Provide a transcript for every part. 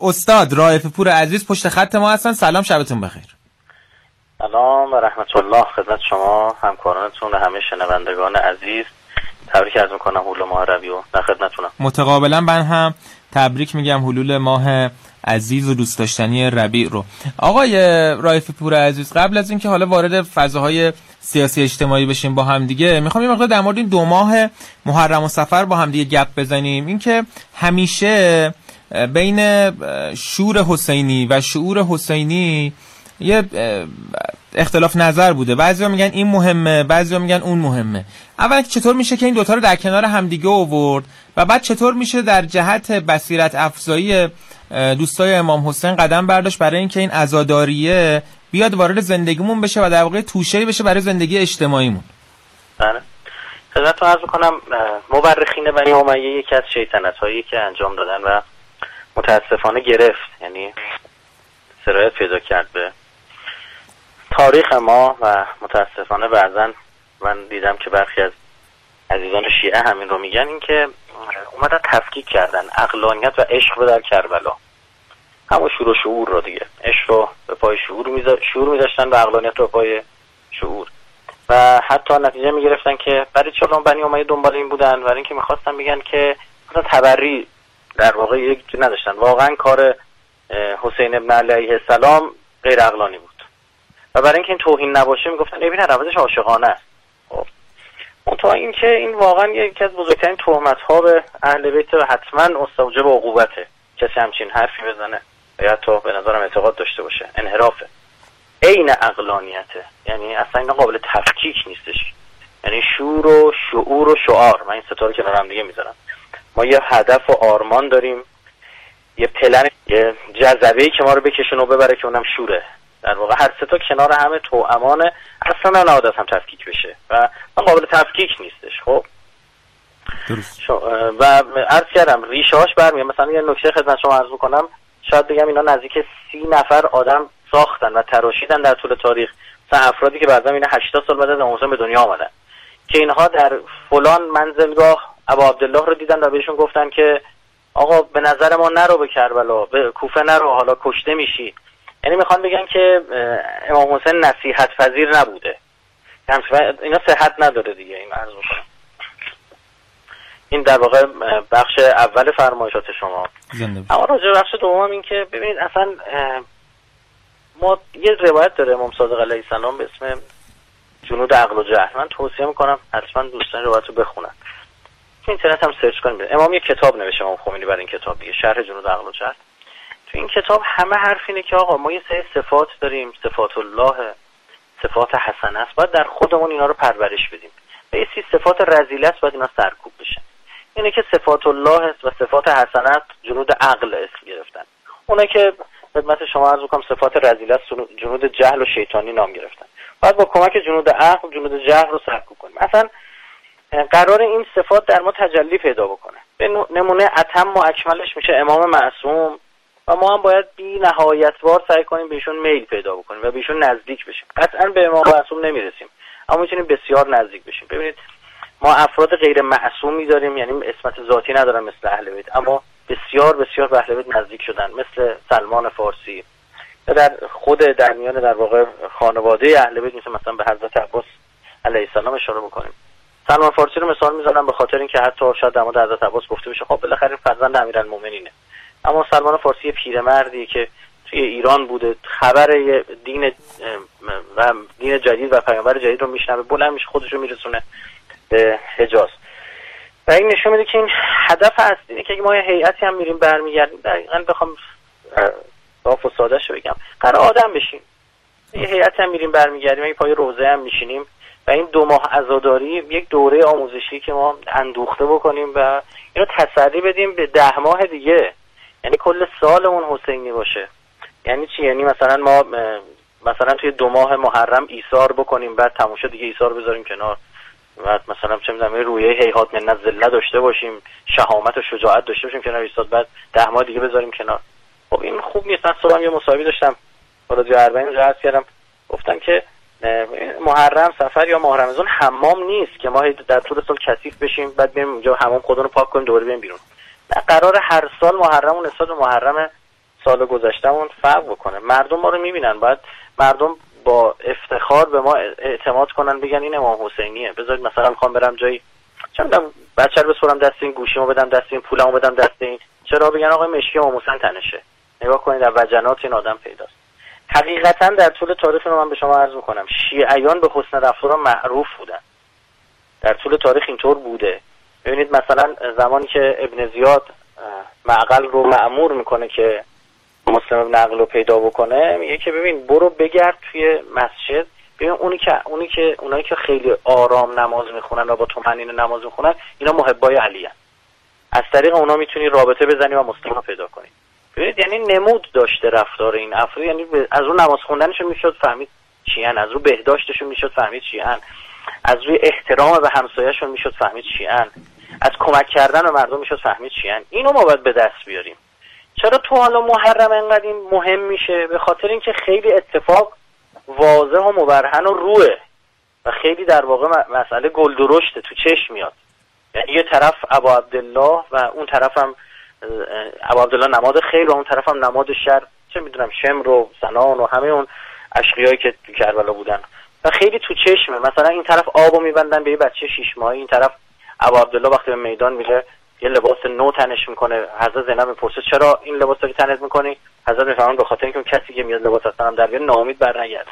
استاد رائف پور عزیز پشت خط ما هستن. سلام شبتون بخیر. سلام و رحمت الله. خدمت شما همکارانتون و همه شنوندگان عزیز. تبریک از می‌کنم حلول ماه ربی و. در خدمتونم متقابلا من هم تبریک میگم حلول ماه عزیز و دوست داشتنی ربیع رو. آقای رایف پور عزیز قبل از اینکه حالا وارد فضاهای سیاسی اجتماعی بشیم با هم دیگه می‌خوام یه مقدار در مورد این دو ماه محرم و سفر با هم دیگه گپ بزنیم. اینکه همیشه بین شور حسینی و شعور حسینی یه اختلاف نظر بوده. بعضیا میگن این مهمه بعضیا میگن اون مهمه. اول چطور میشه که این دوتا رو در کنار همدیگه آورد و بعد چطور میشه در جهت بصیرت افزایی دوستای امام حسین قدم برداشت برای اینکه این عزاداریه بیاد وارد زندگیمون بشه و در واقع توشه بشه برای زندگی اجتماعیمون. بله. خدمتتون عرض می‌کنم مورخین بنی امیه یکی از شیطنت هایی که انجام دادن و متاسفانه گرفت. یعنی سرایت پیدا کرد به تاریخ ما و متاسفانه بعضا من دیدم که برخی از عزیزان شیعه همین رو میگن اینکه اومدن تفکیک کردن اقلانیت و عشق رو در کربلا. همون شور و شعور رو دیگه. عشق رو به پای شعور میذاشتن شعور و اقلانیت رو به پای شعور. و حتی نتیجه می‌گرفتن که برای چون بنی امیه دنبال این بودن؟ برای اینکه می‌خواستن بگن که تبری در واقع یک نداشتن. واقعا کار حسین ابن علیه السلام غیر اقلانی بود. و برای اینکه این توهین نباشه می‌گفتن ببین روزش عاشقانه است. خب. تا اینکه این واقعا یکی از بزرگترین تهمت ها به اهل بیت و حتما مستوجب عقوبته. کسی همچین حرفی بزنه و حتی به نظرم اعتقاد داشته باشه. انحرافه عین اقلانیته یعنی اصلا این قابل تفکیک نیستش. یعنی شور و شعور و شعار. من این ستا رو کنار هم دیگه می‌ذارم. ما یه هدف و آرمان داریم. یه پلن یه جذبه که ما رو بکشن و ببره که اونم شوره. در واقع هر ستا کنار همه تو امانه اصلا نهاد هم تفکیک بشه. و قابل تفکیک نیستش خب. و عرض کردم ریشه هاش برمیاد. مثلا یه نکته خدمت شما عرض کنم شاید بگم اینا نزدیک سی نفر آدم ساختن و تراشیدن در طول تاریخ. مثلا افرادی که بعضا اینا 80 سال بعد از به دنیا آمدن. که اینها در فلان منزلگاه ابا عبدالله رو دیدن و بهشون گفتن که آقا به نظر ما نرو به کربلا به کوفه نرو حالا کشته میشی. یعنی می‌خوان بگن که امام حسین نصیحت پذیر نبوده. اینا صحت نداره دیگه این عرض این در واقع بخش اول فرمایشات شما. اما راجع بخش دوم این که ببینید اصلا ما یه روایت داره امام صادق علیه السلام به اسم جنود عقل و جهل. من توصیه می‌کنم حتما دوستان روایت رو بخونن. تو اینترنت هم سرچ کنیم. امام یه کتاب نوشته امام خمینی برای این کتاب دیگه. شرح جنود عقل و جهل. تو این کتاب همه حرف اینه که آقا ما یه سری صفات داریم. صفات الله صفات حسن است. باید در خودمون اینا رو پرورش بدیم. و یه سی صفات رزیله است باید اینا سرکوب بشن اینه که صفات الله است و صفات حسنت جنود عقل اسم گرفتن. اونه که خدمت شما عرض کنم صفات رزیله است جنود جهل و شیطانی نام گرفتن. باید با کمک جنود عقل جنود جهل رو سرکوب کنیم. مثلا قرار این صفات در ما تجلی پیدا بکنه. به نمونه اتم و اکملش میشه امام معصوم و ما هم باید بی نهایت بار سعی کنیم بهشون میل پیدا بکنیم و بهشون نزدیک بشیم. قطعا به امام معصوم نمی‌رسیم اما می‌تونیم بسیار نزدیک بشیم. ببینید ما افراد غیر معصومی داریم یعنی اسمت ذاتی ندارن مثل اهل بیت اما بسیار بسیار به اهل بیت نزدیک شدن مثل سلمان فارسی در خود در میان در واقع خانواده اهل بیت مثل مثلا به حضرت عباس علیه السلام اشاره بکنیم. سلمان فارسی رو مثال می‌زنم به خاطر اینکه حتی شاید در مورد حضرت عباس گفته بشه خب بالاخره فرزند امیرالمومنینه. اما سلمان فارسی پیرمردی که توی ایران بوده خبر دین و دین جدید و پیامبر جدید رو میشنوه بلند میشه خودش رو میرسونه به حجاز. و این نشون میده که این هدف هست اینه که ما یه هیئتی هم میریم برمیگردیم. دقیقا بخوام صاف و ساده شو بگم. قرار آدم بشیم. یه هیئتی هم میریم برمیگردیم یه پای روزه هم میشینیم. و این دو ماه عزاداری یک دوره آموزشی که ما اندوخته بکنیم و اینو تسری بدیم به ده ماه دیگه. یعنی کل سالمون حسینی باشه. یعنی چی؟ یعنی مثلا ما مثلا توی دو ماه محرم ایثار بکنیم بعد تماشا دیگه ایثار بذاریم کنار. بعد مثلا چه می‌دونم رویه هیهات من زله داشته باشیم شهامت و شجاعت داشته باشیم کنار ایستاد بعد ده ماه دیگه بذاریم کنار. خب این خوب نیست. من صبحم یه مصاحبه داشتم. با رادیو 40 رو کردم. گفتن که محرم سفر یا ماه رمضان حمام نیست که ما در طول سال کثیف بشیم بعد بریم اونجا حمام خودمون پاک کنیم دوباره بریم بیرون. قرار هر سال محرم و نسبت محرم سال گذشتهمون فرق بکنه. مردم ما رو می‌بینن. باید مردم با افتخار به ما اعتماد کنن بگن این امام حسینیه. بذارید مثلا می‌خوام برم جایی. چندم بچه رو بسپرم دست این گوشیمو بدم دست این پولمو بدم دست این. چرا؟ بگن آقای مشکی امام حسین تنشه. نگاه کنید در وجنات این آدم پیداست. حقیقتا در طول تاریخ رو من به شما عرض می‌کنم شیعیان به حسن رفتار معروف بودن. در طول تاریخ اینطور بوده. ببینید مثلا زمانی که ابن زیاد معقل رو معمور می‌کنه که مسلم ابن عقل رو پیدا بکنه میگه که ببین برو بگرد توی مسجد. ببین اونی که اونی که اونایی که خیلی آرام نماز می‌خونن و با طمأنینه نماز می‌خونن اینا محبای علی از طریق اونا می‌تونی رابطه بزنی و مسلم رو پیدا کنی. ببینید یعنی نمود داشته رفتار این افراد. یعنی از اون نماز خوندنشون می‌شد فهمید چیان از رو بهداشتشون می‌شد فهمید چیان. از روی احترام به همسایهشون می‌شد فهمید چیان. از کمک کردن به مردم می‌شد فهمید چیان. اینو ما باید به دست بیاریم. چرا تو حالا محرم انقدر این مهم میشه؟ به خاطر اینکه خیلی اتفاق واضح و مبرهن و روه و خیلی در واقع مسئله گلدرشته تو چشم میاد. یعنی یه طرف ابا عبدالله و اون طرف هم ابا عبدالله نماد خیر و اون طرف هم نماد شر چه می‌دونم شمر و زنان و همه اون اشقیایی که تو کربلا بودن. و خیلی تو چشمه. مثلا این طرف آبو میبندن به یه بچه شیش ماهی این طرف ابا عبدالله وقتی به میدان میره یه لباس نو تنش می‌کنه. حضرت زینب می‌پرسه چرا این لباس رو تنت می‌کنی؟ حضرت می‌فهمن به خاطر اینکه کسی که میاد لباس اصلا در بیاره ناامید برنگرده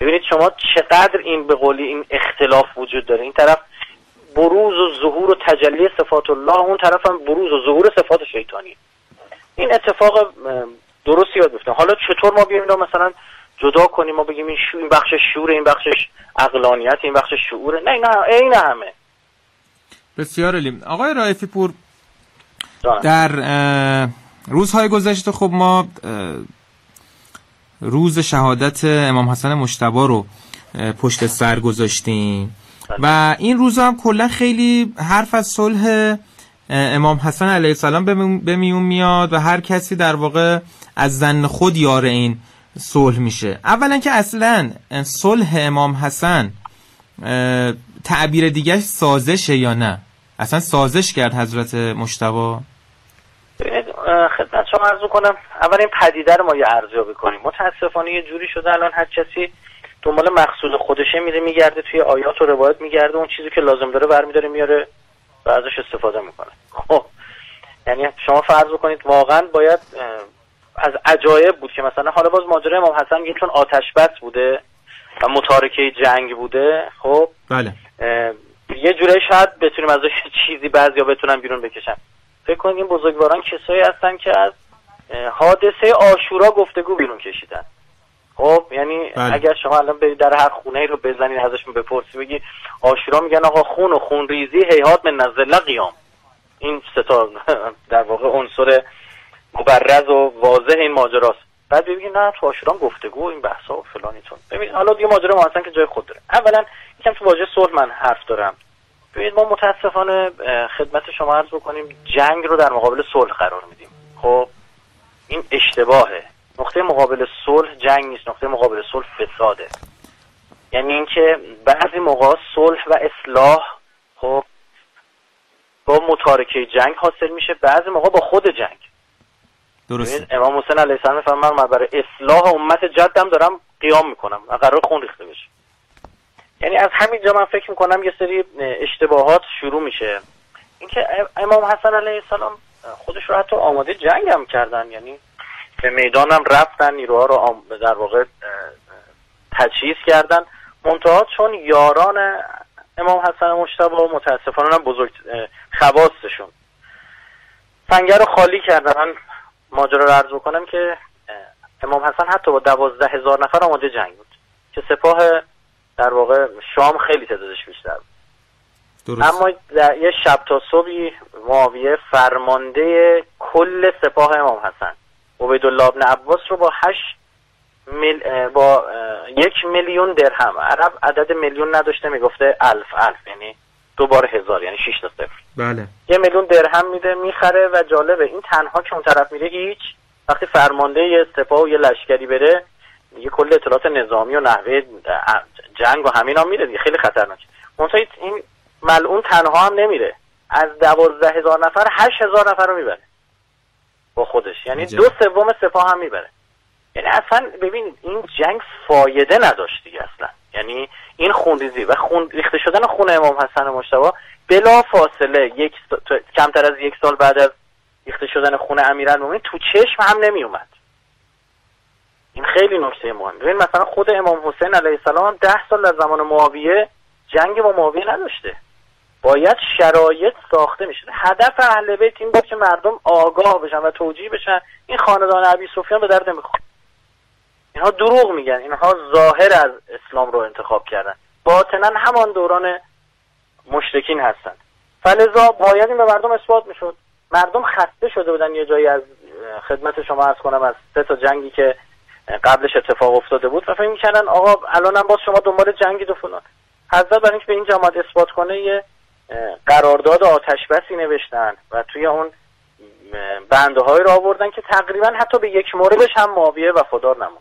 ببینید شما چقدر این به قولی این اختلاف وجود داره. این طرف بروز و ظهور و تجلی صفات الله اون طرف هم بروز و ظهور صفات شیطانی. این اتفاق درستی یاد گفتم. حالا چطور ما بیایم مثلا جدا کنیم ما بگیم این, شو این بخش شعور این بخشش عقلانیت این بخش شعوره نه نه این همه. بسیار علیم آقای رایفی پور در روزهای گذشته خب ما روز شهادت امام حسن مشتبا رو پشت سر گذاشتیم. و این روز هم کلا خیلی حرف از صلح امام حسن علیه السلام به میون میاد و هر کسی در واقع از زن خود یار این صلح میشه. اولا که اصلا صلح امام حسن تعبیر دیگه سازشه یا نه؟ اصلا سازش کرد حضرت مشتبا؟ خدمت شما عرض کنم اول این پدیده رو ما یه ارزیابی کنیم. متاسفانه یه جوری شده الان هر کسی دنبال مقصود خودشه میره میگرده توی آیات و روایت میگرده. اون چیزی که لازم داره برمیداره میاره و ازش استفاده می‌کنه. خب یعنی شما فرض کنید واقعا باید از عجایب بود که مثلا حالا باز ماجرای امام حسن یه چون آتش بس بوده و متارکه جنگ بوده. خب بله. یه جورایی شاید بتونیم ازش چیزی بعضیا بتونن بیرون بکشن. فکر کنید این بزرگواران کسایی هستن که از حادثه آشورا گفتگو بیرون کشیدن. خب یعنی بله. اگر شما الان برید در هر خونه رو بزنید ازشون بپرسی بگی آشورا میگن آقا خون و خون ریزی هیهات من نزله قیام این ستا در واقع عنصر مبرز و واضح این ماجراست. بعد بگی نه تو آشورا گفتگو این بحثا و فلانیتون ببین حالا دیگه ماجرا ما که جای خود داره. اولا یکم تو واژه صلح من حرف دارم. ببینید ما متاسفانه خدمت شما عرض بکنیم جنگ رو در مقابل صلح قرار میدیم. خب این اشتباهه. نقطه مقابل صلح جنگ نیست نقطه مقابل صلح فساده. یعنی اینکه بعضی موقع صلح و اصلاح خب با متارکه جنگ حاصل میشه بعضی موقع با خود جنگ. درسته. امام حسین علیه السلام فرمان من برای اصلاح امت جدم دارم قیام می‌کنم قرار خون ریخته بشه. یعنی از همین جا من فکر می‌کنم یه سری اشتباهات شروع میشه. اینکه امام حسن علیه السلام خودش رو حتی آماده جنگ هم کردن یعنی به می‌دانم رفتن نیروها رو در واقع تجهیز کردن. منتها چون یاران امام حسن مشتبه متاسفانه بزرگ خواستشون. سنگر رو خالی کردن. من ماجرا رو عرض بکنم که امام حسن حتی با دوازده هزار نفر آماده جنگ بود. که سپاه در واقع شام خیلی تعدادش بیشتر بود. درست. اما در یه شب تا صبحی معاویه فرمانده کل سپاه امام حسن عبیدالله ابن عباس رو با هشت مل... با یک میلیون درهم. عرب عدد میلیون نداشته می‌گفته الف الف یعنی دو بار هزار یعنی شیش تا صفر. بله. یه میلیون درهم میده می‌خره و جالبه این تنها که اون طرف میره هیچ. وقتی فرمانده یه سپاه و یه لشکری بره دیگه کل اطلاعات نظامی و نحوه جنگ و همین هم میره دیگه خیلی خطرناک منتها این ملعون تنها هم نمیره. از دوازده هزار نفر هشت هزار نفر رو می‌بره. با خودش. یعنی دو سوم سپاه هم می‌بره. یعنی اصلا ببین این جنگ فایده نداشت دیگه اصلا. یعنی این خونریزی و خون ریخته شدن خون امام حسن مشتبه بلا فاصله یک کمتر از یک سال بعد از ریخته شدن خون امیرالمومنین تو چشم هم نمی اومد این خیلی نکته مهم. ببین مثلا خود امام حسین علیه السلام ده سال از زمان معاویه جنگ با معاویه نداشته. باید شرایط ساخته میشه هدف اهل بیت این بود که مردم آگاه بشن و توجیه بشن این خاندان ابی سفیان به درد نمی‌خوره. اینها دروغ میگن. اینها ظاهر از اسلام رو انتخاب کردن. باطنا همان دوران مشرکین هستند فلذا باید این به مردم اثبات می‌شد. مردم خسته شده بودن. یه جایی از خدمت شما ارز کنم از سه تا جنگی که قبلش اتفاق افتاده بود و فکر می‌کردن آقا الانم باز شما دنبال جنگی و فلان. حضرت برای اینکه به این جماعت اثبات کنه یه قرارداد آتش بسی نوشتن و توی اون بنده های رو آوردن که تقریبا حتی به یک موردش هم معاویه وفادار نمون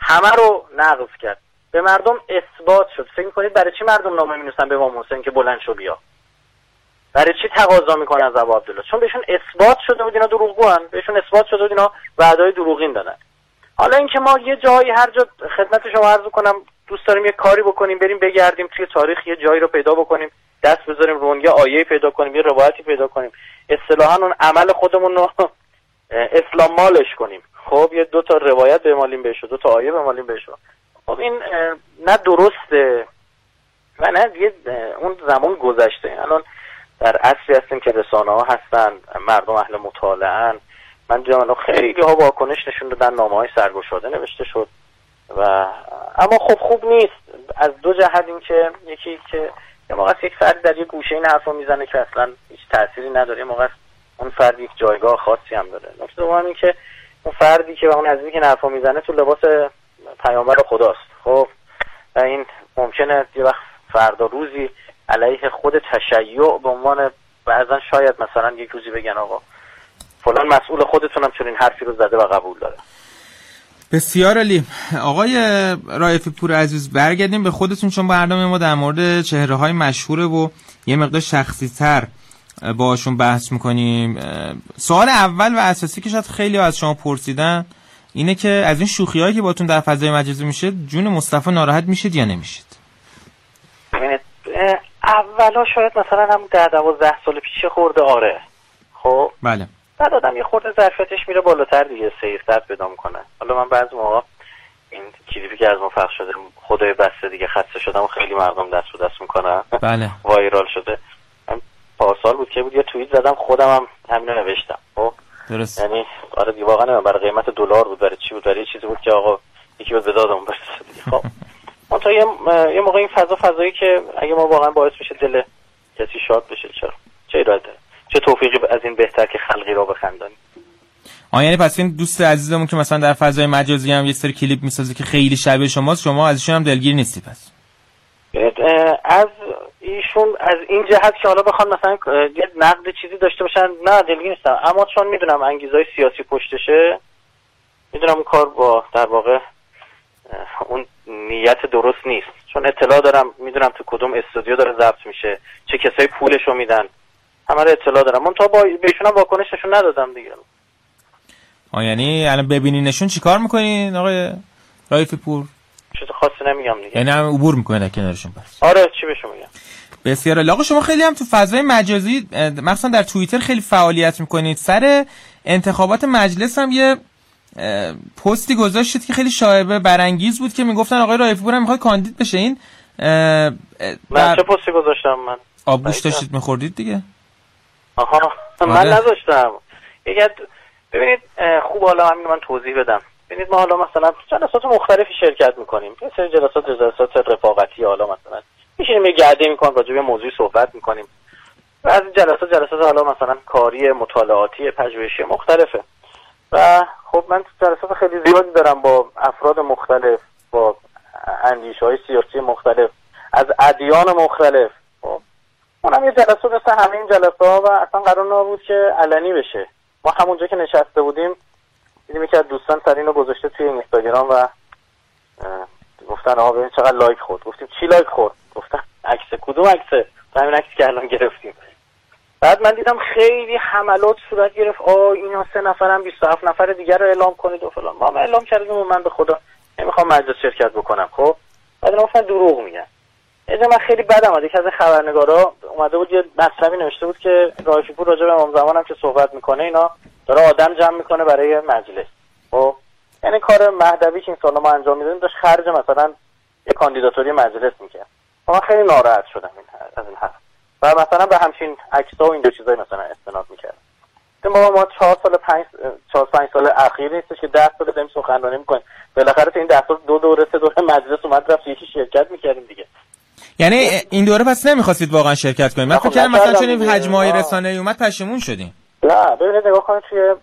همه رو نقض کرد. به مردم اثبات شد. فکر کنید برای چی مردم نامه می به امام حسین که بلند شو بیا؟ برای چی تقاضا می‌کنن از ابو عبدالله؟ چون بهشون اثبات شده بود اینا دروغگوان. بهشون اثبات شده بود اینا وعدای دروغین دادن. حالا اینکه ما یه جایی هر جا خدمت شما عرض کنم دوست داریم یه کاری بکنیم بریم بگردیم توی تاریخ یه جایی رو پیدا بکنیم. دست بذاریم رو یه آیه پیدا کنیم یه روایتی پیدا کنیم. اصطلاحا اون عمل خودمون رو اسلام مالش کنیم. خب یه دو تا روایت بمالیم بهش دو تا آیه بمالیم بهش خب این نه درسته و نه یه اون زمان گذشته. الان در اصلی هستیم که رسانه ها هستن مردم اهل مطالعه من جانو خیلی ها واکنش نشون دادن نامه های سرگشاده نوشته شد. و اما خب خوب نیست. از دو جهت این که یکی که یه موقع یک فرد در یک گوشه این حرف می‌زنه که اصلا هیچ تأثیری نداره. یه موقع اون فرد یک جایگاه خاصی هم داره. نکته دوم این که اون فردی که اون نزدیک این حرفا می‌زنه تو لباس پیامبر خداست. خب؟ این ممکنه یه وقت فردا روزی علیه خود تشیع به عنوان بعضا شاید مثلا یک روزی بگن آقا فلان مسئول خودتونم چون این حرفی رو زده و قبول داره. بسیار علی آقای رایفی پور عزیز برگردیم به خودتون چون برنامه ما در مورد چهره های مشهوره و یه مقدار شخصی تر باشون بحث می‌کنیم. سوال اول و اساسی که شاید خیلی از شما پرسیدن اینه که از این شوخی هایی که باتون در فضای مجازی میشه جون مصطفی ناراحت میشید یا نمیشید؟ اولا شاید مثلا هم در دوازده سال پیش خورده آره. خب؟ بله. بعد آدم یه خورده ظرفیتش میره بالاتر دیگه سیرتت پیدا می‌کنه. حالا من بعضی موقع این کلیپی که از ما پخش شده خدای بسته دیگه خسته شدم و خیلی مردم دست رو دست می‌کنن. بله. وایرال شده. پارسال بود که بود یه توییت زدم خودم هم همینو نوشتم. خب؟ درست. یعنی آره دیگه واقعا برای قیمت دلار بود برای چی بود؟ برای چیزی بود که آقا یکی به دادمون برسه خب؟ تا یه, یه موقع این فضا فضایی که اگه ما واقعا باعث بشه دل کسی شاد بشه چرا؟ چه ایراد داره؟ چه توفیقی از این بهتر که خلقی را بخندانی؟ آن یعنی پس این دوست عزیزمون که مثلا در فضای مجازی هم یه سری کلیپ می‌سازه که خیلی شبیه شماست شما ازشون هم دلگیر نیستی پس. از ایشون از این جهت که حالا بخوان مثلا یه نقد چیزی داشته باشن نه دلگیر نیستم. اما چون می‌دونم انگیزهای سیاسی پشتشه می‌دونم اون کار با در واقع اون نیت درست نیست. چون اطلاع دارم می‌دونم تو کدوم استودیو داره ضبط میشه چه کسایی پولش رو میدن. همه رو اطلاع دارم. من تا با بهشون هم واکنش نشون ندادم دیگه. آه یعنی الان ببینینشون چیکار می‌کنین آقای رایفی پور؟ چیز خاصی نمیگم دیگه. یعنی هم عبور می‌کنه کنارشون پس. آره چی بهشون میگم؟ بسیار آقا شما خیلی هم تو فضای مجازی مخصوصا در توییتر خیلی فعالیت می‌کنید. سر انتخابات مجلس هم یه پستی گذاشتید که خیلی شایبه برانگیز بود که می‌گفتن آقای رایفی پور هم می‌خواد کاندید بشه. این من چه پستی گذاشتم من؟ آبگوش داشتید میخوردید دیگه؟ آها من آره. نذاشتم. ببینید خوب حالا همین من توضیح بدم. ببینید ما حالا مثلا جلسات مختلفی شرکت می‌کنیم. یه سری جلسات جلسات رفاقتی حالا مثلا. میشینیم یه گرده می‌کنیم راجع به موضوعی صحبت می‌کنیم. و از جلسات جلسات حالا مثلا کاری مطالعاتی پژوهشی مختلفه. و خب من جلسات خیلی زیادی دارم با افراد مختلف با اندیشه های سیاسی مختلف از ادیان مختلف. خب اونم یه جلسه مثل همه این جلسه ها و اصلا قرار نبود که علنی بشه. ما همونجا که نشسته بودیم دیدیم از دوستان سر اینو گذاشته توی اینستاگرام و گفتن آقا ببین چقدر لایک خورد. گفتیم چی لایک خورد؟ گفتن عکس. کدوم عکسه همین عکسی که الان گرفتیم. بعد من دیدم خیلی حملات صورت گرفت. آ اینا سه نفرم 27 نفر دیگر رو اعلام کنید و فلان. ما اعلام کردیم و من به خدا نمی‌خوام مجلس شرکت بکنم خب؟ بعد گفتن دروغ میگن. اینجا من خیلی بدم اومد یکی از خبرنگارا اومده بود یه مطلبی نوشته بود که رایفی پور راجع به امام زمانم که صحبت می‌کنه اینا داره آدم جمع می‌کنه برای مجلس. خب یعنی کار مهدوی که این سال ما انجام میدیم داشت خرج مثلا یه کاندیداتوری مجلس می‌کرد. من خیلی ناراحت شدم این از این حرف. و مثلا به همچین عکس‌ها و این دو چیزای مثلا استناد می‌کرد. ما ما چهار سال پنج چهار پنج سال اخیر نیستش که ده سال داریم سخنرانی می‌کنیم. بالاخره تو این سال دو دوره سه دوره مجلس اومد رفت یکی شرکت می‌کردیم دیگه. یعنی این دوره پس نمی‌خواستید واقعا شرکت کنید. من فکر کردم مثلا چون این حجمای رسانه ای اومد پشیمون شدیم. نه ببینید نگاه کنید توی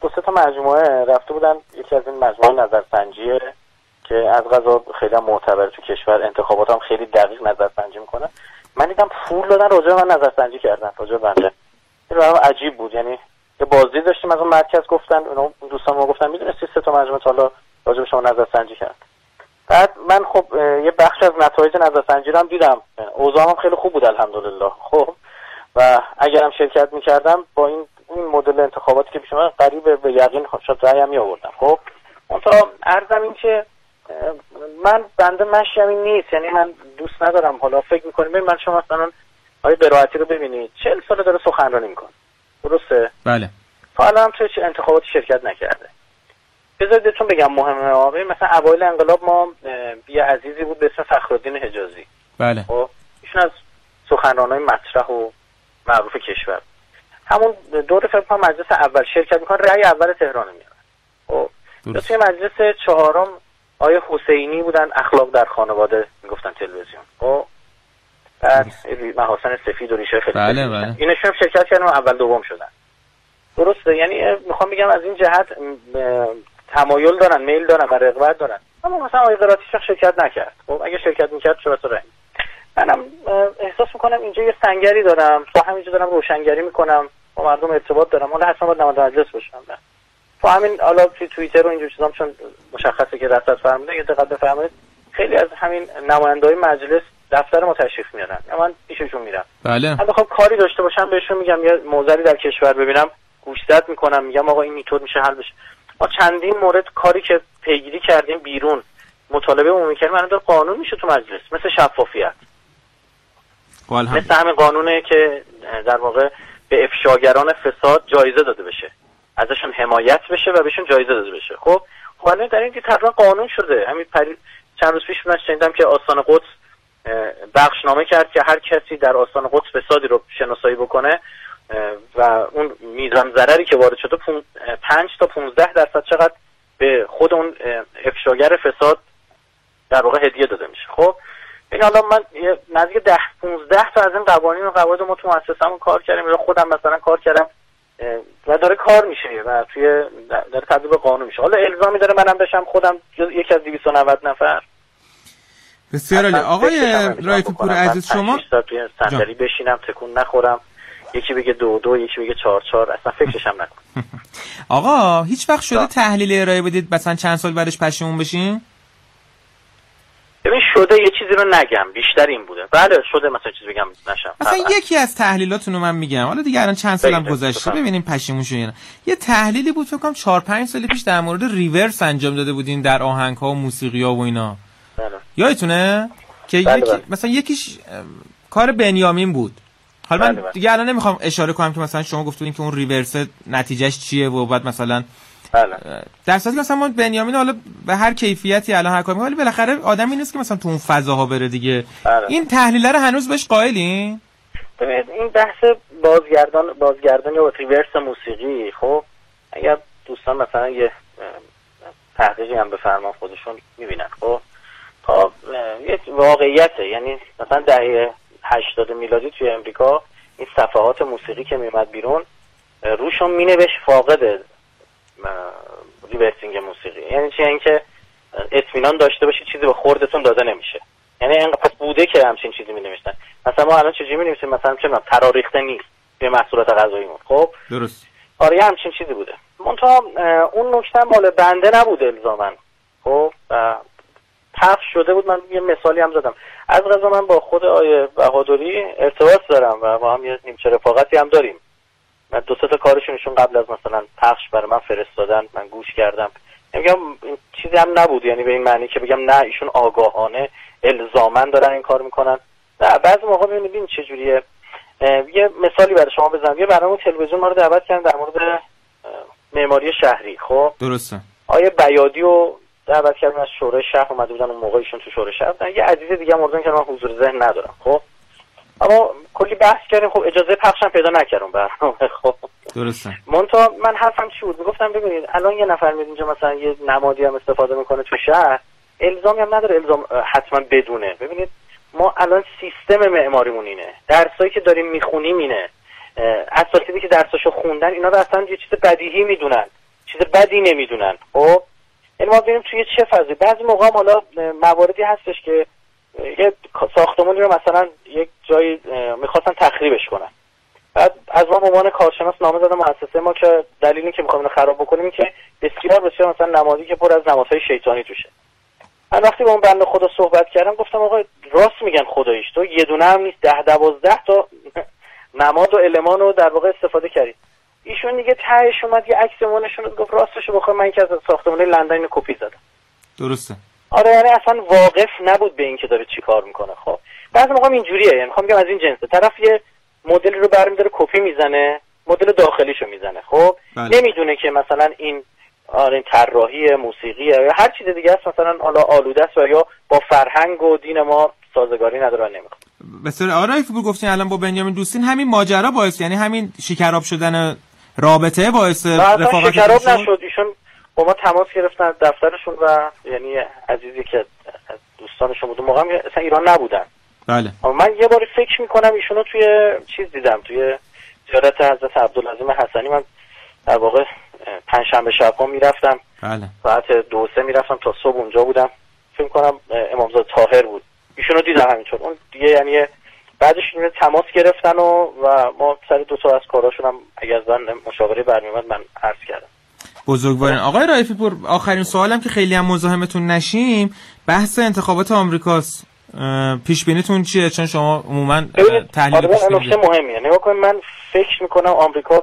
دو سه تا مجموعه رفته بودن. یکی از این مجموعه نظرسنجیه که از غذا خیلی معتبر تو کشور. انتخابات هم خیلی دقیق نظرسنجی می‌کنه. من دیدم پول دادن راجع من نظرسنجی کردن راجع بنده. این برام عجیب بود. یعنی یه بازی داشتیم از اون مرکز گفتن اونا دوستان ما گفتن می‌دونستی سه تا مجموعه حالا راجع به شما نظرسنجی کرد بعد من خب یه بخش از نتایج نظرسنجی رو هم دیدم. اوضاعم هم خیلی خوب بود الحمدلله. خب و اگرم شرکت می‌کردم با این این مدل انتخاباتی که پیش من قریب به یقین شاید رأی هم آوردم خب تا ارزم این که من بنده مشیم این نیست. یعنی من دوست ندارم. حالا فکر می‌کنیم ببین من شما مثلا آقای براعتی رو ببینید چهل ساله داره سخنرانی می‌کنه. درسته؟ بله. تا الان هم توی انتخاباتی شرکت نکرده. بذارید بهتون بگم مهمه آبی مثلا اوایل انقلاب ما بیا عزیزی بود به اسم فخرالدین حجازی. بله. خب ایشون از سخنرانای مطرح و معروف کشور. همون دور فکر کنم مجلس اول شرکت می‌کنن رأی اول تهران میارن خب توی مجلس چهارم آیه حسینی بودن اخلاق در خانواده می‌گفتن تلویزیون. خب بعد محاسن سفید و ریشه خیلی بله بله. اینشون شرکت کردن و اول دوم شدن. درسته؟ یعنی می‌خوام بگم از این جهت تمایل دارن میل دارن و رغبت دارن. اما مثلا آقای قراتیش شرکت نکرد. خب اگه شرکت می‌کرد چرا تو رنگ؟ منم احساس می‌کنم اینجا یه سنگری دارم. تو همینجا دارم روشنگری می‌کنم. با مردم ارتباط دارم. حالا حتما باید نماینده مجلس باشم نه. تو همین حالا توی توییتر و اینجور چیزام چون مشخصه که رصد فرموده یه دقت بفرمایید. خیلی از همین نمایندای مجلس دفتر ما تشریف میارن من پیششون میرم. بله. من بخوام کاری داشته باشم بهشون میگم یه موزلی در کشور ببینم. گوشزد می‌کنم. میگم آقا این میتود میشه حل بشه. ما چندین مورد کاری که پیگیری کردیم بیرون مطالبه عمومی کردیم الان قانون میشه تو مجلس مثل شفافیت. مثل همین قانونه که در واقع به افشاگران فساد جایزه داده بشه. ازشون حمایت بشه و بهشون جایزه داده بشه. خب حالا در این تقریبا قانون شده. همین پری... چند روز پیش من شنیدم که آستان قدس بخشنامه کرد که هر کسی در آستان قدس فسادی رو شناسایی بکنه و اون میزان ضرری که وارد شده پنج تا 15 درصد چقدر به خود اون افشاگر فساد در واقع هدیه داده میشه. خب این حالا من نزدیک ده 15 تا از این قوانین و قواعد ما تو مؤسسمون کار کردیم. یا خودم مثلا کار کردم و داره کار میشه و توی داره تبدیل به قانون میشه. حالا الزامی داره منم بشم خودم یکی از 290 نفر. بسیار عالی. آقای رایف پور عزیز شما؟ توی صندلی بشینم تکون نخورم. یکی بگه دو دو یکی بگه چهار چهار اصلا فکرش هم نکن. آقا هیچ وقت شده تحلیل ارائه بدید مثلا چند سال بعدش پشیمون بشین ببین شده یه چیزی رو نگم بیشتر این بوده. بله شده مثلا چیزی بگم نشم. مثلا یکی از تحلیلاتونو من میگم. حالا دیگه الان چند سالم گذشته ببینیم پشیمون شدین یه تحلیلی بود فکر کنم 4 5 سال پیش در مورد ریورس انجام داده بودین در آهنگ ها و موسیقی ها و اینا. بله. یادتونه؟ که بله یکی بله. مثلا یکیش کار بنیامین بود. حالا من بله، بله. دیگه الان نمی‌خوام اشاره کنم که مثلا شما گفتین که اون ریورس نتیجهش چیه و بعد مثلا بله. در صورتی که مثلا ما بنیامین حالا به هر کیفیتی الان هر کاری ولی بالاخره آدمی نیست که مثلا تو اون فضاها بره دیگه. بله. این تحلیل رو هنوز بهش قائلین؟ ببینید این بحث بازگردان بازگردان یا ریورس موسیقی خب؟ اگر دوستان مثلا یه تحقیقی هم بفرمان خودشون می‌بینن خب؟ تا اه، یک واقعیته یعنی مثلا دهه 80 میلادی توی امریکا این صفحات موسیقی که میومد بیرون روشون مینوشت فاقد ریورسینگ موسیقی. یعنی چی؟ اینکه اه، اطمینان داشته باشید چیزی به خوردتون داده نمیشه. یعنی اینقدر پس بوده که همچین چیزی می نوشتن مثلا ما الان چجوری می نویسیم مثلا چه تراریخته نیست به محصولات غذاییمون. خب؟ درست. آره همچین چیزی بوده. منتها اون نکته مال بنده نبوده الزاما خب؟ پخش شده بود. من یه مثالی هم زدم. از غذا من با خود آیه بهادری ارتباط دارم و با هم یه نیمچه رفاقتی هم داریم. من دو تا کارشونشون قبل از مثلا پخش برای من فرستادن من گوش کردم. میگم این چیزی هم نبود یعنی به این معنی که بگم نه ایشون آگاهانه الزامن دارن این کار می‌کنن. نه بعضی موقع ببینید چجوریه یه مثالی برای شما بزنم. یه برنامه تلویزیون ما رو دعوت کردن در مورد معماری شهری خب؟ درسته. آیه بیادی و دعوت کردن از شورای شهر اومده بودن اون موقع ایشون تو شورای شهر یه عزیز دیگه مردن که من حضور ذهن ندارم. خب؟ اما کلی بحث کردیم. خب اجازه پخشم پیدا نکردم برنامه خب؟ درسته. مونتا من حرفم چی بود؟ می‌گفتم ببینید الان یه نفر میاد اینجا مثلا یه نمادی هم استفاده می‌کنه تو شهر الزامی هم نداره. الزام حتما بدونه. ببینید ما الان سیستم معماریمون اینه. درسایی که داریم می‌خونیم اینه. اساتیدی که درساشو خوندن اینا رو اصلا یه چیز بدیهی می‌دونن. چیز بدی نمی‌دونن. خب؟ یعنی ما ببینیم توی چه فضی بعضی موقع حالا مواردی هستش که یه ساختمانی رو مثلا یک جایی می‌خواستن تخریبش کنن. بعد از ما عنوان کارشناس نامه زدم مؤسسه ما که دلیلی که می‌خوایم خراب بکنیم که بسیار بسیار مثلا نمادی که پر از نمادهای شیطانی توشه. من وقتی با اون بنده خدا صحبت کردم گفتم آقا راست میگن خداییش. تو یه دونه هم نیست ده دوازده تا نماد و المان رو در واقع استفاده کردید ایشون دیگه تهش اومد یه عکس مونشون گفت راستش بخوام من که از ساختمان لندن کپی زدم. درسته. آره یعنی اصلا واقف نبود به اینکه داره چی کار می‌کنه خب. بعضی موقع اینجوریه یعنی می‌خوام بگم از این جنسه طرف یه مدل رو برمیداره کپی می‌زنه مدل داخلیشو می‌زنه خب. بله. نمی‌دونه که مثلا این آره این طراحی موسیقی یا هر چیز دیگه است مثلا حالا آلوده است و یا با فرهنگ و دین ما سازگاری نداره نمی‌خواد بسیار آرای فبور گفتین الان با بنیامین دوستین همین ماجرا باعث یعنی همین شکراب شدن رابطه باعث رفاقت شکراب نشد. ایشون با ما تماس گرفتن از دفترشون و یعنی عزیزی که دوستانشون بود. موقع اصلا ایران نبودن. بله. من یه باری فکر می‌کنم ایشونو توی چیز دیدم توی زیارت حضرت عبدالعظیم حسنی. من در واقع پنجشنبه شب ها می‌رفتم. بله. ساعت دو سه می‌رفتم تا صبح اونجا بودم. فکر کنم امامزاده تاهر بود. ایشونو دیدم همینطور. اون دیگه یعنی بعدش تماس گرفتن و و ما سر دو تا از کاراشون هم اگر زن مشاوره برمیومد من عرض کردم. بزرگوارین آقای رایفی پور آخرین سوالم که خیلی هم مزاحمتون نشیم. بحث انتخابات آمریکاست. پیش بینیتون چیه؟ چون شما عموما تحلیل پیش نکته مهمیه. نگاه کنید من فکر می‌کنم آمریکا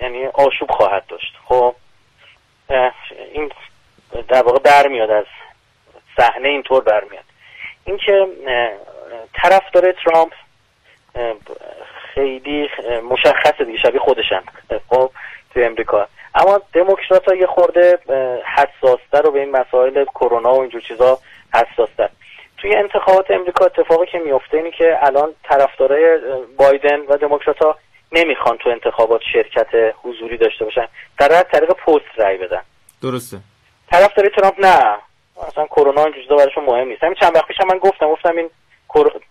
یعنی آشوب خواهد داشت. خب این در واقع برمیاد از صحنه اینطور برمیاد. اینکه طرف داره ترامپ خیلی مشخصه دیگه شبیه خودشن. خب توی امریکا. اما دموکرات ها یه خورده حساستر رو به این مسائل کرونا و اینجور چیزا حساستر. توی انتخابات امریکا اتفاقی که میفته اینه که الان طرفدارای بایدن و دموکرات ها نمی‌خوان تو انتخابات شرکت حضوری داشته باشن. در طریق پست رای بدن. درسته. طرفدار ترامپ نه. اصلا کرونا این چیزا براشون مهم نیست. همین چند وقت پیش من گفتم گفتم این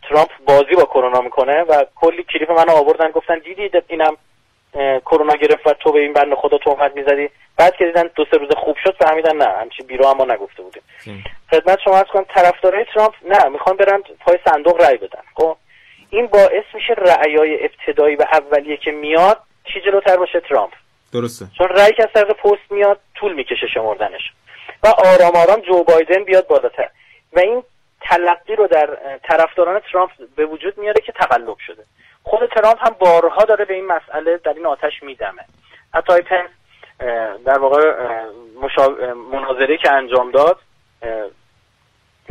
ترامپ بازی با کرونا می‌کنه و کلی کلیپ منو آوردن گفتن دیدی اینم کرونا گرفت و تو به این بند خدا تهمت می‌زدی. بعد که دیدن دو سه روز خوب شد فهمیدن نه همچی بیرو هم ما نگفته بودیم. خدمت شما از کنم طرفدارای ترامپ نه می‌خوان برن پای صندوق رای بدن. خب این باعث میشه رأیای ابتدایی و اولیه که میاد چی جلوتر باشه؟ ترامپ. درسته. چون رأی که از طریق پست میاد طول می‌کشه شمردنش. و آرام آرام جو بایدن بیاد بالاتر. و این تلقی رو در طرفداران ترامپ به وجود میاره که تقلب شده. خود ترامپ هم بارها داره به این مسئله در این آتش میدمه. حتی پنس در واقع مناظره که انجام داد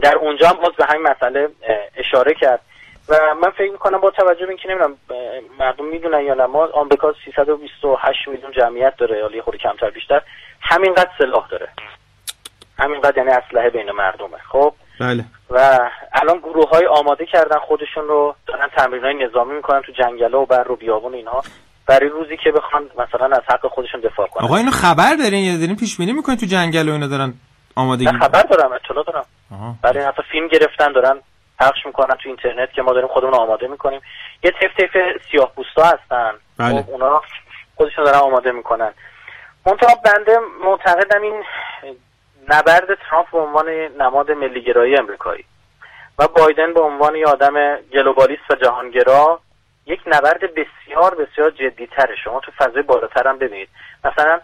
در اونجا هم باز به همین مسئله اشاره کرد. و من فکر می‌کنم با توجه به اینکه نمی‌دونم مردم می‌دونن یا نه ما آمریکا 328 میلیون جمعیت داره یا خود کمتر بیشتر همینقدر سلاح داره. همینقدر یعنی اسلحه بین مردمه. خب؟ بله. و الان گروه های آماده کردن خودشون رو دارن تمرین های نظامی می‌کنن تو جنگله و بر و بیابون اینها. برای روزی که بخوان مثلا از حق خودشون دفاع کنن. آقا اینو خبر دارین؟ یا دارین پیش بینی می‌کنین تو جنگل و اینا دارن آمادگی خبر دارم اطلاع دارم. برای حتی فیلم گرفتن دارن پخش می‌کنن تو اینترنت که ما داریم خودمون آماده می‌کنیم. یه تف تف سیاه پوستا هستن. بله. خب اونا خودشون دارن آماده می‌کنن. منتها بنده معتقدم این نبرد ترامپ به عنوان نماد ملیگرایی امریکایی و بایدن به عنوان یه آدم گلوبالیست و جهانگرا یک نبرد بسیار بسیار جدیتره. شما تو فضای بالاتر هم ببینید. مثلا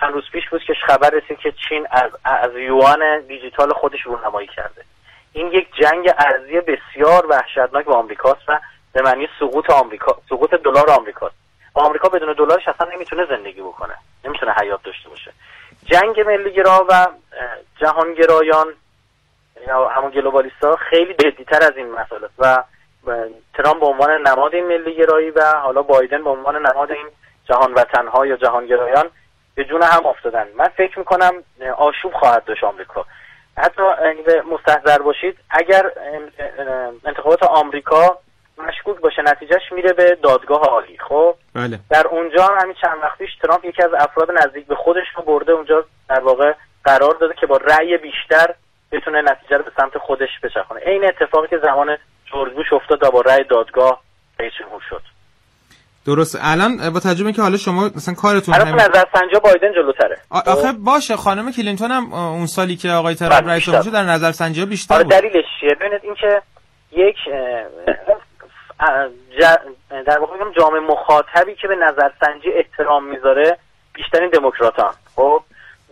چند روز پیش بود که خبر رسید که چین از از یوان دیجیتال خودش رونمایی کرده. این یک جنگ ارزی بسیار وحشتناک با آمریکاست و به معنی سقوط آمریکا سقوط دلار آمریکاست. آمریکا بدون دلارش اصلا نمی‌تونه زندگی بکنه. نمی‌تونه حیات داشته باشه. جنگ ملیگرا و جهانگرایان یا همون گلوبالیستا خیلی جدیتر از این مسئله و ترامپ به عنوان نماد این ملیگرایی و حالا بایدن به عنوان نماد این جهان وطنها یا جهانگرایان به جون هم افتادن. من فکر می‌کنم آشوب خواهد داشت آمریکا. حتی مستحضر باشید اگر انتخابات آمریکا مشکوک باشه نتیجهش میره به دادگاه عالی. خب؟ بله. در اونجا همین چند وقت پیش ترامپ یکی از افراد نزدیک به خودش رو برده اونجا در واقع قرار داده که با رأی بیشتر بتونه نتیجه رو به سمت خودش بچرخونه. این اتفاقی که زمان جورج بوش افتاد و با رأی دادگاه رئیس جمهور شد. درست. الان با تجربه که حالا شما مثلا کارتون هم نظر سنجا بایدن جلوتره. آخه باشه خانم کلینتون هم اون سالی که آقای ترامپ رئیس جمهور در نظر سنجی بیشتر آره دلیلش چیه؟ ببینید اینکه یک در واقع جامعه مخاطبی که به نظرسنجی احترام می‌ذاره بیشترین دموکراتان. خب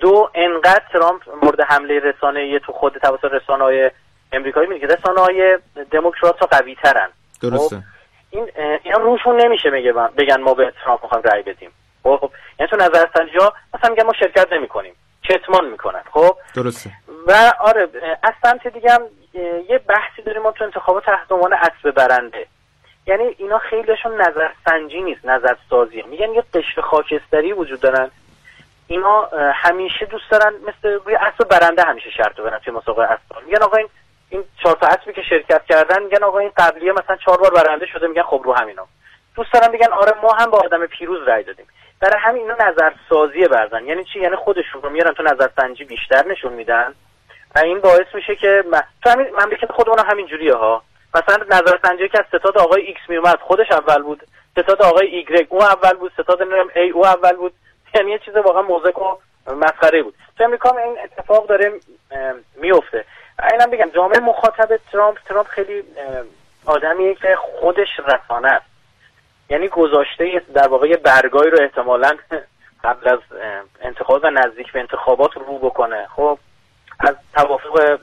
دو انقدر ترامپ مورد حمله رسانه تو خود توسط رسانه های امریکایی میگه رسانه های دموکرات ها قوی ترن درسته. خب؟ این اینا روشون نمیشه میگه بگن ما به ترامپ می‌خوایم رأی بدیم. خب, یعنی تو نظرسنجی ها مثلا میگن ما شرکت نمی‌کنیم. کتمان می‌کنن. خب درسته. و آره از سمت دیگه هم یه بحثی داریم ما تو انتخابات تحت عنوان اسب برنده. یعنی اینا خیلیشون نظر سنجی نیست نظر سازیه. میگن یه قشر خاکستری وجود دارن. اینا همیشه دوست دارن مثل روی اسب برنده همیشه شرط برن توی مسابقه اسب. میگن آقا این این چهار تا اسبی که شرکت کردن میگن آقا این قبلیه مثلا چهار بار برنده شده میگن خب رو همینا. دوست دارن میگن آره ما هم با آدم پیروز رای دادیم. برای همین اینا نظر سازی می‌کنن یعنی چی؟ یعنی خودشون رو میارن تو نظر سنجی بیشتر نشون میدن. و این باعث میشه که تو همین مملکت خودمون همین جوریه ها. مثلا نظر سنجی که از ستاد آقای ایکس میومد خودش اول بود. ستاد آقای ایگرگ او اول بود ستاد نمی‌دونم ای او اول بود. یعنی یه چیز واقعا مضحک و مسخره بود. تو امریکا این اتفاق داره میفته اینم بگم جامعه مخاطب ترامپ ترامپ خیلی آدمیه که خودش رسانه است. یعنی گذاشته در واقع برگایی رو احتمالا قبل از انتخاب و نزدیک به انتخابات رو بکنه. خب از توافق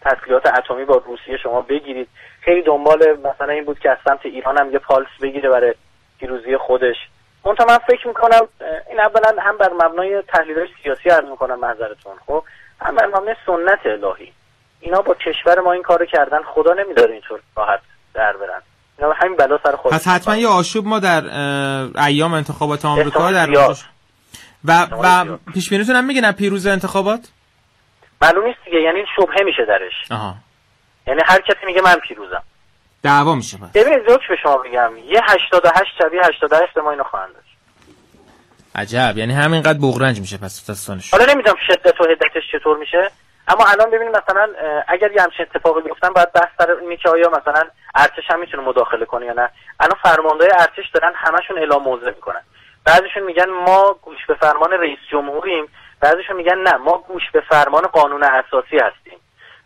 تسلیحات اتمی با روسیه شما بگیرید. خیلی دنبال مثلا این بود که از سمت ایران هم یه پالس بگیره برای پیروزی خودش. منتها من فکر می‌کنم این اولا هم بر مبنای تحلیل سیاسی عرض می‌کنم منظرتون خب؟ هم بر مبنای سنت الهی. اینا با کشور ما این کارو کردن خدا نمیداره اینطور راحت در برن. اینا همین بلا سر خود پس حتما یه آشوب ما در ایام انتخابات آمریکا در و و پیش هم میگن پیروز انتخابات؟ معلوم نیست دیگه یعنی شبهه میشه درش. آها. یعنی هر کسی میگه من پیروزم. دعوا میشه پس. ببینید زوج به شما میگم یه 88 شبیه 88 ما اینو خواهند داشت. عجب یعنی همینقدر بغرنج میشه پس دستانش حالا نمی‌دونم شدت و حدتش چطور میشه اما الان ببینید مثلا اگر یه همچین اتفاقی بیفتن باید بحث سر اینه که آیا مثلا ارتش هم می‌تونه مداخله کنه یا نه. الان فرماندهای ارتش دارن همشون اعلام موضع می‌کنن. بعضیشون میگن ما گوش به فرمان رئیس جمهوریم بعضیشون میگن نه ما گوش به فرمان قانون اساسی هستیم.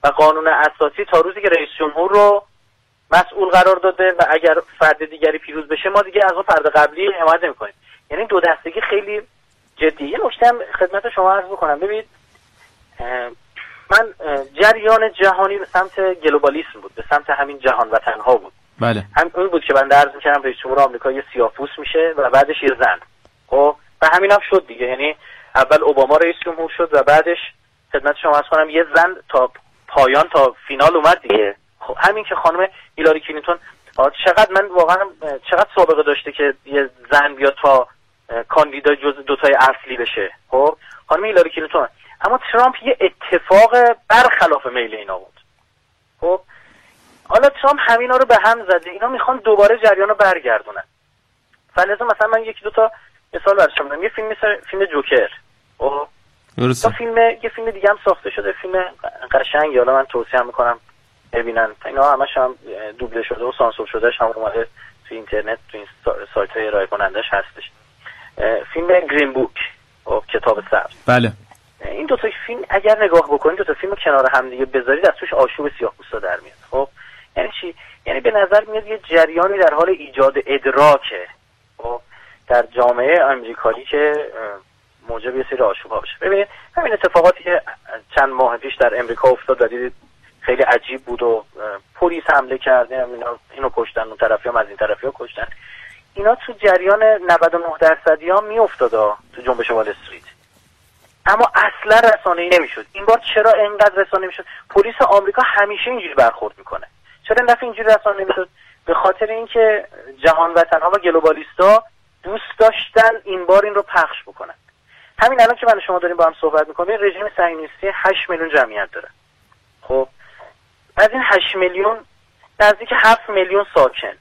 و قانون اساسی تا روزی که رئیس جمهور رو مسئول قرار داده و اگر فرد دیگری پیروز بشه ما دیگه از اون فرد قبلی حمایت نمی‌کنیم. یعنی دو دستگی خیلی جدی. یه نکته هم خدمت شما عرض بکنم ببینید من جریان جهانی به سمت گلوبالیسم بود به سمت همین جهان وطنها بود. بله. هم اون بود که من درز می‌کردم رئیس جمهور آمریکا یه سیاپوس میشه و بعدش یه زن. خب؟ و همین هم شد دیگه. یعنی اول اوباما رئیس جمهور شد و بعدش خدمت شما از کنم یه زن تا پایان تا فینال اومد دیگه. خب همین که خانم هیلاری کلینتون چقدر من واقعا چقدر سابقه داشته که یه زن بیاد تا کاندیدا جز دوتای اصلی بشه. خب خانم هیلاری کلینتون اما ترامپ یه اتفاق برخلاف میل اینا بود. خب حالا ترامپ همینا رو به هم زده اینا می‌خوان دوباره جریان رو برگردونن. فلزا مثلا من یکی دو تا مثال برشم یه فیلم مثل فیلم جوکر. خب درسته. فیلم یه فیلم دیگه هم ساخته شده فیلم قشنگ حالا من توصیه می‌کنم ببینن. اینا همش هم دوبله شده و سانسور شدهش هم اومده تو اینترنت تو این سایت های ارائه کنندش هستش. فیلم گرین بوک خب، کتاب سبز. بله. این دو تا فیلم اگر نگاه بکنید دو تا فیلم کنار هم دیگه بذارید از توش آشوب سیاه‌پوستا در میاد. خب یعنی چی؟ یعنی به نظر میاد یه جریانی در حال ایجاد ادراکه. خب در جامعه آمریکایی که موجب یه سری آشوب بشه ببینید همین اتفاقاتی که چند ماه پیش در امریکا افتاد و دیدید خیلی عجیب بود و پلیس حمله کرد. اینا اینو کشتن اون طرفی هم از این طرفی ها کشتن. اینا تو جریان 99 درصدی ها میافتاد تو جنبش وال استریت. اما اصلا رسانه ای نمی‌شد. این بار چرا انقدر رسانه می‌شد؟ پلیس آمریکا همیشه اینجوری برخورد می‌کنه. چرا این دفعه اینجوری رسانه نمی‌شد به خاطر اینکه جهان وطن ها و گلوبالیستا دوست داشتن این بار این رو پخش بکنن. همین الان که من شما داریم با هم صحبت می‌کنیم رژیم صهیونیستی 8 میلیون جمعیت داره. خب از این 8 میلیون نزدیک 7 میلیون ساکن.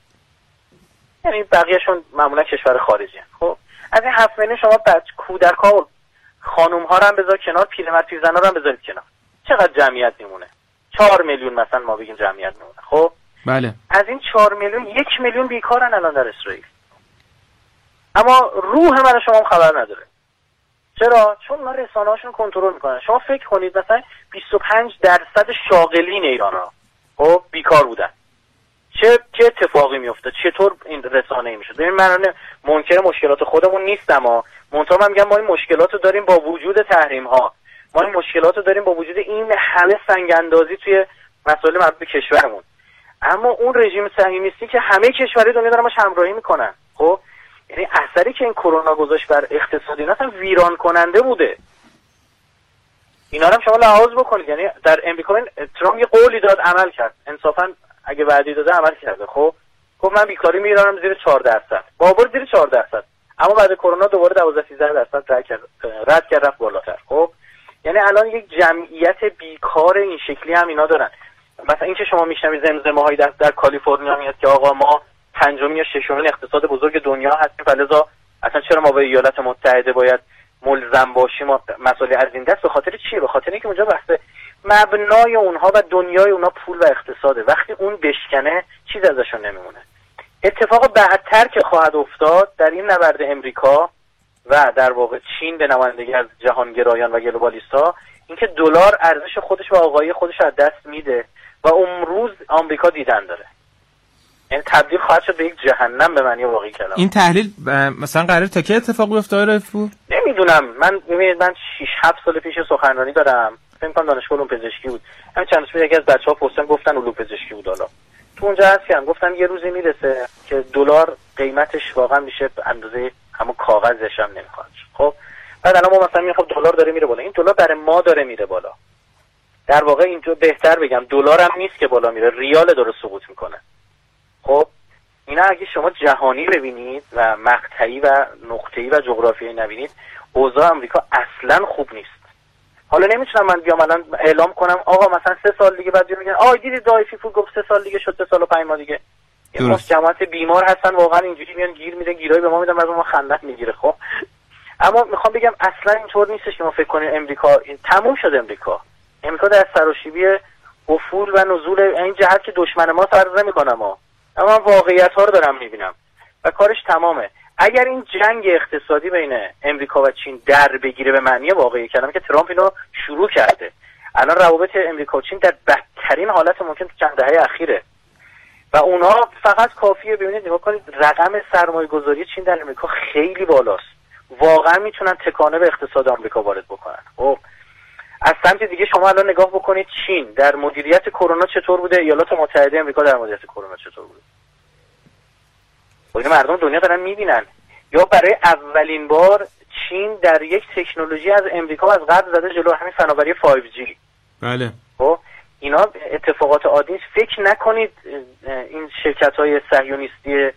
یعنی بقیهشون معمولا کشور خارجی خب از این 7 میلیون شما بعد کودک ها و خانوم ها رو هم بذار کنار پیرمرد پیرزنا رو هم بذارید کنار. چقدر جمعیت میمونه؟ 4 میلیون مثلا ما بگیم جمعیت میمونه. خب بله. از این 4 میلیون یک میلیون بیکارن الان در اسرائیل. اما روح من شما خبر نداره. چرا؟ چون ما رسانه هاشون کنترل می‌کنن شما فکر کنید مثلا 25 درصد شاغلین ایران ها. خب بیکار بودن. چه چه اتفاقی میفته چطور این رسانه ای می‌شد؟ ببین من منکر مشکلات خودمون نیستم ها. منتها من میگم ما این مشکلات رو داریم با وجود تحریم ها. ما این مشکلات رو داریم با وجود این همه سنگ اندازی توی مسائل مربوط به کشورمون. اما اون رژیم صهیونیستی که همه کشورهای دنیا دارن همراهی می‌کنن. خب؟ یعنی اثری که این کرونا گذاشت بر اقتصادی اینا اصلا ویران کننده بوده. اینا هم شما لحاظ بکنید. یعنی در امریکا ترامپ یه قولی داد عمل کرد. انصافا اگه وعده داده عمل کرده. خب؟ خب من بیکاری میرانم زیر 4 درصد. بابر زیر 4 درصد. اما بعد کرونا دوباره 12 13 درصد رد کرد رد کرد رفت بالاتر. خب؟ یعنی الان یک جمعیت بیکار این شکلی هم اینا دارن. مثلا اینکه شما میشنوید زمزمه هایی در, در کالیفرنیا میاد که آقا ما پنجم یا ششم اقتصاد بزرگ دنیا هستیم. فلزا اصلا چرا ما به ایالات متحده باید ملزم باشیم مسئله از این دست؟ به خاطر چیه به خاطر اینکه اونجا بحث مبنای اونها و دنیای اونها پول و اقتصاده. وقتی اون بشکنه چیز ازشون نمیمونه. اتفاق بعدتر که خواهد افتاد در این نبرد امریکا و در واقع چین به نمایندگی از جهانگرایان و گلوبالیستا اینکه دلار ارزش خودش و آقایی خودش از دست میده و امروز آمریکا دیدن داره. این تبدیل خواهد شد به یک جهنم به معنی واقعی کلام. این تحلیل مثلا قرار تا که اتفاق بیفته آقای نمی‌دونم. من ببینید من 6 7 سال پیش سخنرانی دارم. فکر کنم دانشگاه علوم پزشکی بود. همین چند روز یکی از بچه‌ها پرسیدن گفتن علوم پزشکی بود حالا. تو اونجا هستم گفتم یه روزی می‌رسه که دلار قیمتش واقعا میشه اندازه همون کاغذش هم نمی‌خواد. خب؟ بعد الان ما مثلا میگم دلار داره میره بالا. این دلار برای ما داره میره بالا. در واقع اینجا بهتر بگم دلار هم نیست که بالا میره. ریال داره سقوط می‌کنه. خب اینا اگه شما جهانی ببینید و مقطعی و نقطه‌ای و جغرافیایی نبینید اوضاع آمریکا اصلا خوب نیست. حالا نمی‌تونم من بیام الان اعلام کنم آقا مثلا سه سال دیگه بعد میگن آ دیدی دایفی فول گفت سه سال دیگه شد سه سال و پنج ماه دیگه. یه جماعت بیمار هستن واقعا اینجوری میان گیر میدن گیرای به ما میدن از ما خندق می‌گیره خب. اما می‌خوام بگم اصلا اینطور نیستش که ما فکر کنیم امریکا این تموم شد امریکا امریکا در سراشیبی افول و نزول این جهت که دشمن ما سر نمی‌کنه ما اما من واقعیت ها رو دارم می‌بینم و کارش تمامه. اگر این جنگ اقتصادی بین امریکا و چین در بگیره به معنی واقعی کلمه که ترامپ اینو شروع کرده. الان روابط امریکا و چین در بدترین حالت ممکن تو چند دهه اخیره. و اونها فقط کافیه ببینید نگاه کنید رقم سرمایه گذاری چین در امریکا خیلی بالاست. واقعا می‌تونن تکانه به اقتصاد آمریکا وارد بکنن. خب از سمت دیگه شما الان نگاه بکنید چین در مدیریت کرونا چطور بوده؟ ایالات متحده امریکا در مدیریت کرونا چطور بوده؟ و خب مردم دنیا دارن می‌بینن. یا برای اولین بار چین در یک تکنولوژی از امریکا از قبل زده جلو همین فناوری 5G بله. خب اینا اتفاقات عادی فکر نکنید این شرکت های صهیونیستی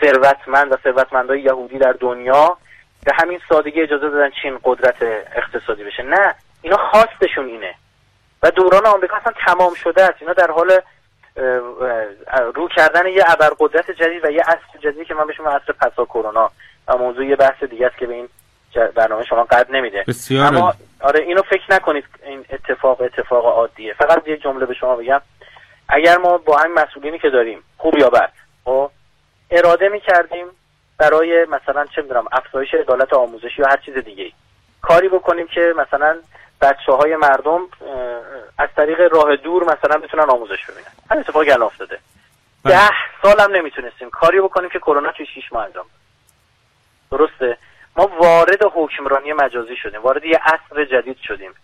ثروتمند و ثروتمندای یهودی در دنیا به همین سادگی اجازه دادن چین قدرت اقتصادی بشه. نه. اینا خواستشون اینه. و دوران آمریکا اصلا تمام شده است. اینا در حال رو کردن یه ابرقدرت جدید و یه عصر جدیدی که من بهش عصر پسا کرونا و موضوع یه بحث دیگه است که به این برنامه شما قد نمیده. بسیار اما آره اینو فکر نکنید این اتفاق اتفاق عادیه. فقط یه جمله به شما بگم. اگر ما با همین مسئولینی که داریم خوب یا بد خب اراده می‌کردیم برای مثلا چه می‌دونم افزایش عدالت آموزشی یا هر چیز دیگه کاری بکنیم که مثلا بچه های مردم از طریق راه دور مثلا بتونن آموزش ببینن. همین اتفاقی الان افتاده. بله. ده سال هم نمی‌تونستیم. کاری بکنیم که کرونا توی شیش ماه انجام درسته؟ ما وارد حکمرانی مجازی شدیم. وارد یه عصر جدید شدیم.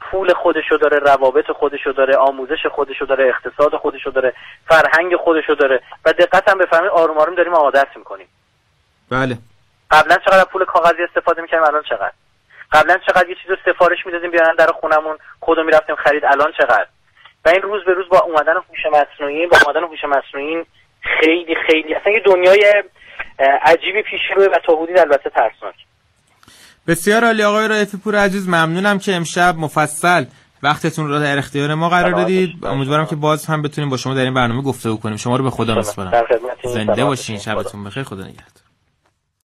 پول خودشو داره روابط خودشو داره آموزش خودشو داره اقتصاد خودشو داره فرهنگ خودشو داره. و دقت هم بفهمید آروم آروم داریم عادت می‌کنیم بله. قبلا چقدر پول کاغذی استفاده می‌کنیم الان چقدر؟ قبلا چقدر یه چیز رو سفارش می‌دادیم بیارن در خونمون خودو می‌رفتیم خرید الان چقدر؟ و این روز به روز با اومدن هوش مصنوعی با اومدن هوش مصنوعی خیلی خیلی اصلا یه دنیای عجیبی پیش روی و تا حدود البته ترسناک. بسیار عالی آقای رایفی پور عزیز ممنونم که امشب مفصل وقتتون رو در اختیار ما قرار دادید. امیدوارم که باز هم بتونیم با شما در این برنامه گفته کنیم. شما رو به خدا میسپارم. زنده باشین. شبتون بخیر. خدا نگهدار.